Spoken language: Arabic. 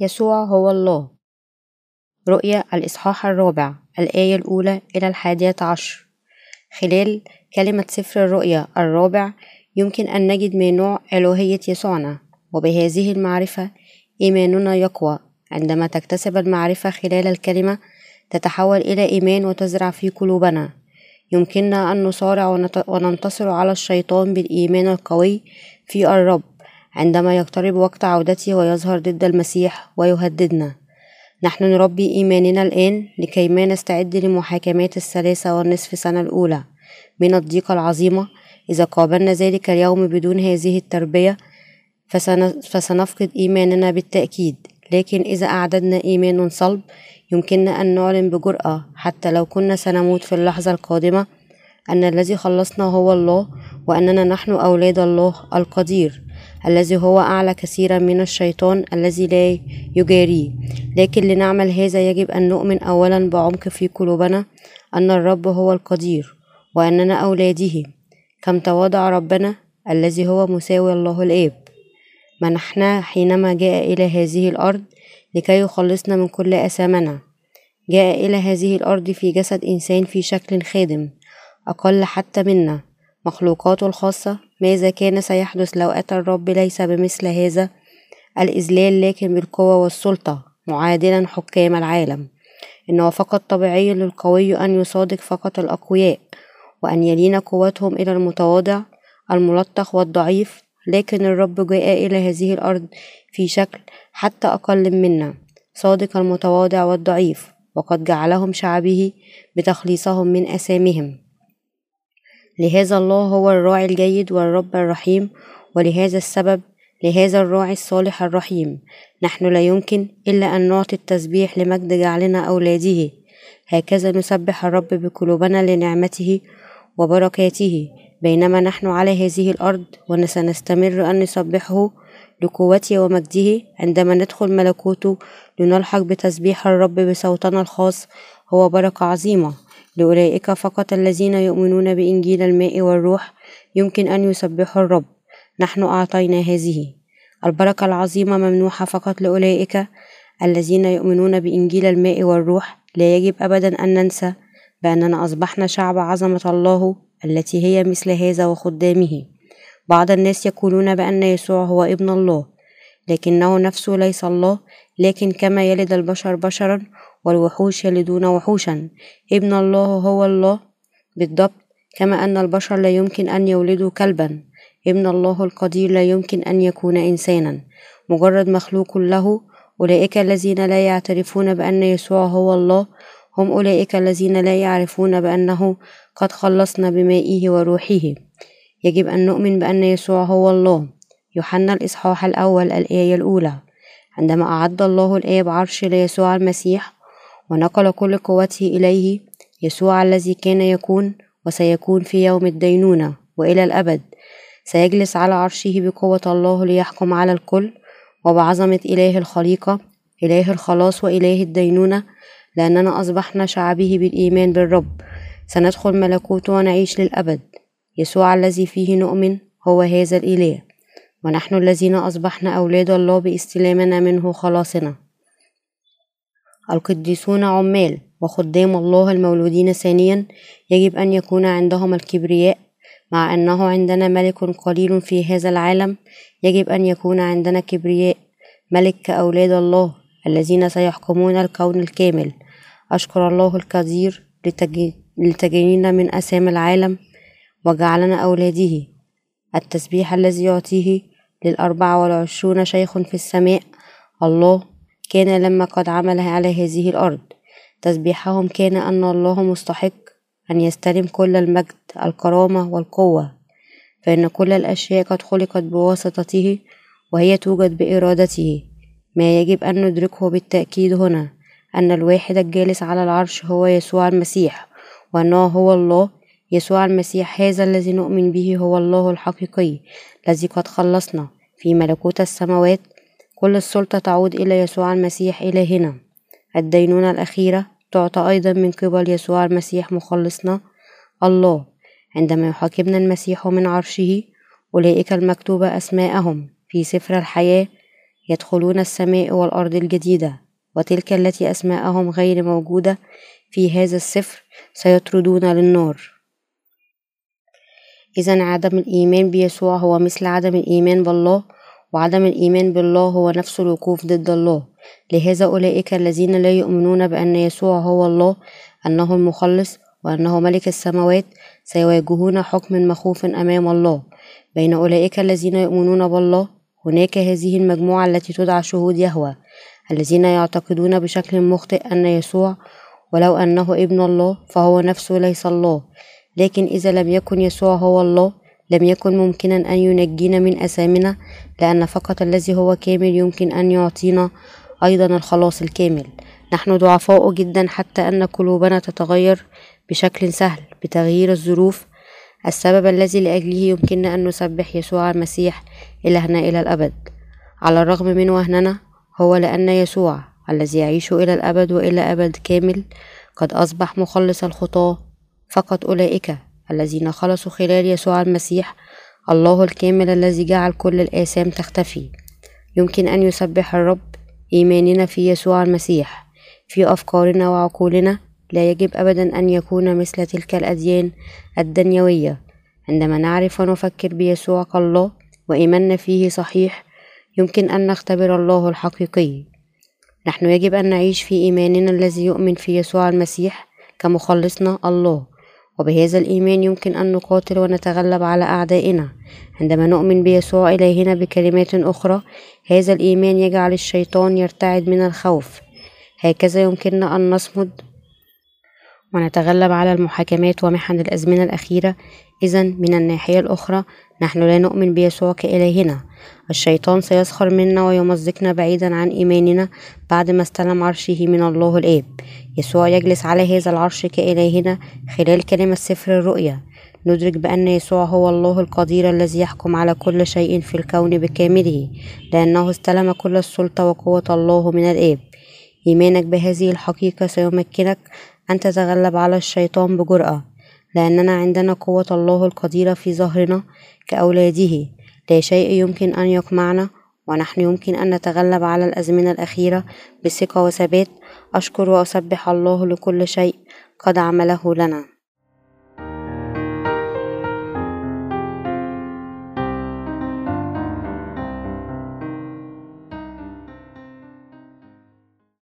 يسوع هو الله. رؤيا الإصحاح الرابع الآية الأولى إلى الحادية عشر. خلال كلمة سفر الرؤيا الرابع يمكن أن نجد ما نوع ألوهية يسوعنا وبهذه المعرفة إيماننا يقوى. عندما تكتسب المعرفة خلال الكلمة تتحول إلى إيمان وتزرع في قلوبنا. يمكننا أن نصارع وننتصر على الشيطان بالإيمان القوي في الرب. عندما يقترب وقت عودته ويظهر ضد المسيح ويهددنا. نحن نربي إيماننا الآن لكي ما نستعد لمحاكمات الثلاثة والنصف سنة الأولى. من الضيقة العظيمة إذا قابلنا ذلك اليوم بدون هذه التربية فسنفقد إيماننا بالتأكيد. لكن إذا أعددنا إيمان صلب يمكننا أن نعلن بجرأة. حتى لو كنا سنموت في اللحظة القادمة أن الذي خلصنا هو الله وأننا نحن أولاد الله القدير. الذي هو أعلى كثيرا من الشيطان الذي لا يجاريه لكن لنعمل هذا يجب أن نؤمن أولا بعمق في قلوبنا أن الرب هو القدير وأننا أولاده كم تواضع ربنا الذي هو مساوي الله الآب. منحنا حينما جاء إلى هذه الأرض لكي يخلصنا من كل أثامنا. جاء إلى هذه الأرض في جسد إنسان في شكل خادم أقل حتى منا. مخلوقاته الخاصة. ماذا كان سيحدث لو أتى الرب ليس بمثل هذا؟ الإذلال لكن بالقوة والسلطة معادلا حكام العالم. إنه فقط طبيعي للقوي أن يصادق فقط الأقوياء وأن يلين قوتهم إلى المتواضع الملطخ والضعيف. لكن الرب جاء إلى هذه الأرض في شكل حتى أقل منا صادق المتواضع والضعيف وقد جعلهم شعبه بتخليصهم من أسامهم. لهذا الله هو الراعي الجيد والرب الرحيم ولهذا السبب لهذا الراعي الصالح الرحيم. نحن لا يمكن إلا أن نعطي التسبيح لمجد جعلنا أولاده. هكذا نسبح الرب بقلوبنا لنعمته وبركاته. بينما نحن على هذه الأرض وسنستمر أن نسبحه لقوته ومجده عندما ندخل ملكوته لنلحق بتسبيح الرب بصوتنا الخاص هو بركة عظيمة. لأولئك فقط الذين يؤمنون بإنجيل الماء والروح يمكن أن يسبحوا الرب. نحن أعطينا هذه. البركة العظيمة ممنوحة فقط لأولئك الذين يؤمنون بإنجيل الماء والروح. لا يجب أبدا أن ننسى بأننا أصبحنا شعب عظمة الله التي هي مثل هذا وخدامه. بعض الناس يقولون بأن يسوع هو ابن الله لكنه نفسه ليس الله لكن كما يلد البشر بشرا والوحوش يلدون وحوشا. ابن الله هو الله. بالضبط. كما أن البشر لا يمكن أن يولدوا كلبا. ابن الله القدير لا يمكن أن يكون إنسانا. مجرد مخلوق له أولئك الذين لا يعترفون بأن يسوع هو الله. هم أولئك الذين لا يعرفون بأنه قد خلصنا بمائه وروحه. يجب أن نؤمن بأن يسوع هو الله. يوحنا الإصحاح الأول الآية الأولى. عندما أعد الله الآب عرش ليسوع المسيح ونقل كل قوته إليه يسوع الذي كان يكون وسيكون في يوم الدينونة وإلى الأبد. سيجلس على عرشه بقوة الله ليحكم على الكل وبعظمة إله الخليقة إله الخلاص وإله الدينونة لأننا أصبحنا شعبه بالإيمان بالرب. سندخل ملكوته ونعيش للأبد. يسوع الذي فيه نؤمن هو هذا الإله. ونحن الذين أصبحنا أولاد الله باستلامنا منه خلاصنا. القديسون عمال وخدام الله المولودين ثانيا يجب أن يكون عندهم الكبرياء مع أنه عندنا ملك قليل في هذا العالم يجب أن يكون عندنا كبرياء ملك كأولاد الله الذين سيحكمون الكون الكامل. أشكر الله القدير لتجنينا من أسام العالم وجعلنا أولاده. التسبيح الذي يعطيه للأربعة والعشرون شيخ في السماء الله كان لما قد عمل على هذه الأرض. تسبيحهم كان أن الله مستحق أن يستلم كل المجد الكرامة والقوة. فإن كل الأشياء قد خلقت بواسطته وهي توجد بإرادته. ما يجب أن ندركه بالتأكيد هنا أن الواحد الجالس على العرش هو يسوع المسيح وأنه هو الله يسوع المسيح هذا الذي نؤمن به هو الله الحقيقي الذي قد خلصنا في ملكوت السماوات كل السلطة تعود إلى يسوع المسيح إلهنا. الدينونة الأخيرة تعطى أيضا من قبل يسوع المسيح مخلصنا الله. عندما يحاكمنا المسيح من عرشه أولئك المكتوبة أسماءهم. في سفر الحياة يدخلون السماء والأرض الجديدة وتلك التي أسماءهم غير موجودة في هذا السفر سيطردون للنار. إذا عدم الإيمان بيسوع هو مثل عدم الإيمان بالله. وعدم الإيمان بالله هو نفس الوقوف ضد الله. لهذا أولئك الذين لا يؤمنون بأن يسوع هو الله أنه المخلص وأنه ملك السماوات سيواجهون حكم مخوف أمام الله. بين أولئك الذين يؤمنون بالله هناك هذه المجموعة التي تدعى شهود يهوى الذين يعتقدون بشكل مخطئ أن يسوع ولو أنه ابن الله فهو نفسه ليس الله. لكن إذا لم يكن يسوع هو الله لم يكن ممكنا أن ينجينا من أثامنا لأن فقط الذي هو كامل يمكن أن يعطينا أيضا الخلاص الكامل. نحن ضعفاء جدا حتى أن قلوبنا تتغير بشكل سهل بتغيير الظروف. السبب الذي لأجله يمكننا أن نسبح يسوع المسيح إلهنا إلى الأبد. على الرغم من وهننا هو لأن يسوع الذي يعيش إلى الأبد وإلى أبد كامل قد أصبح مخلص الخطاة. فقط أولئك الذين خلصوا خلال يسوع المسيح الله الكامل الذي جعل كل الآثام تختفي. يمكن أن يسبح الرب إيماننا في يسوع المسيح. في أفكارنا وعقولنا لا يجب أبدا أن يكون مثل تلك الأديان الدنيوية. عندما نعرف ونفكر بيسوع كالله وإيماننا فيه صحيح يمكن أن نختبر الله الحقيقي. نحن يجب أن نعيش في إيماننا الذي يؤمن في يسوع المسيح كمخلصنا الله. وبهذا الإيمان يمكن أن نقاتل ونتغلب على أعدائنا. عندما نؤمن بيسوع إلهنا بكلمات أخرى هذا الإيمان يجعل الشيطان يرتعد من الخوف. هكذا يمكننا أن نصمد ونتغلب على المحاكمات ومحن الأزمنة الأخيرة. إذا من الناحية الأخرى نحن لا نؤمن بيسوع كإلهنا الشيطان سيسخر منا ويمزقنا بعيدا عن إيماننا بعد ما استلم عرشه من الله الآب يسوع يجلس على هذا العرش كإلهنا خلال كلمة سفر الرؤيا. ندرك بأن يسوع هو الله القدير الذي يحكم على كل شيء في الكون بكامله لأنه استلم كل السلطة وقوة الله من الآب إيمانك بهذه الحقيقة سيمكنك أن تتغلب على الشيطان بجرأة. لأننا عندنا قوة الله القديرة في ظهرنا كأولاده. لا شيء يمكن أن يقمعنا ونحن يمكن أن نتغلب على الأزمنة الأخيرة بثقة وثبات. أشكر وأسبح الله لكل شيء قد عمله لنا.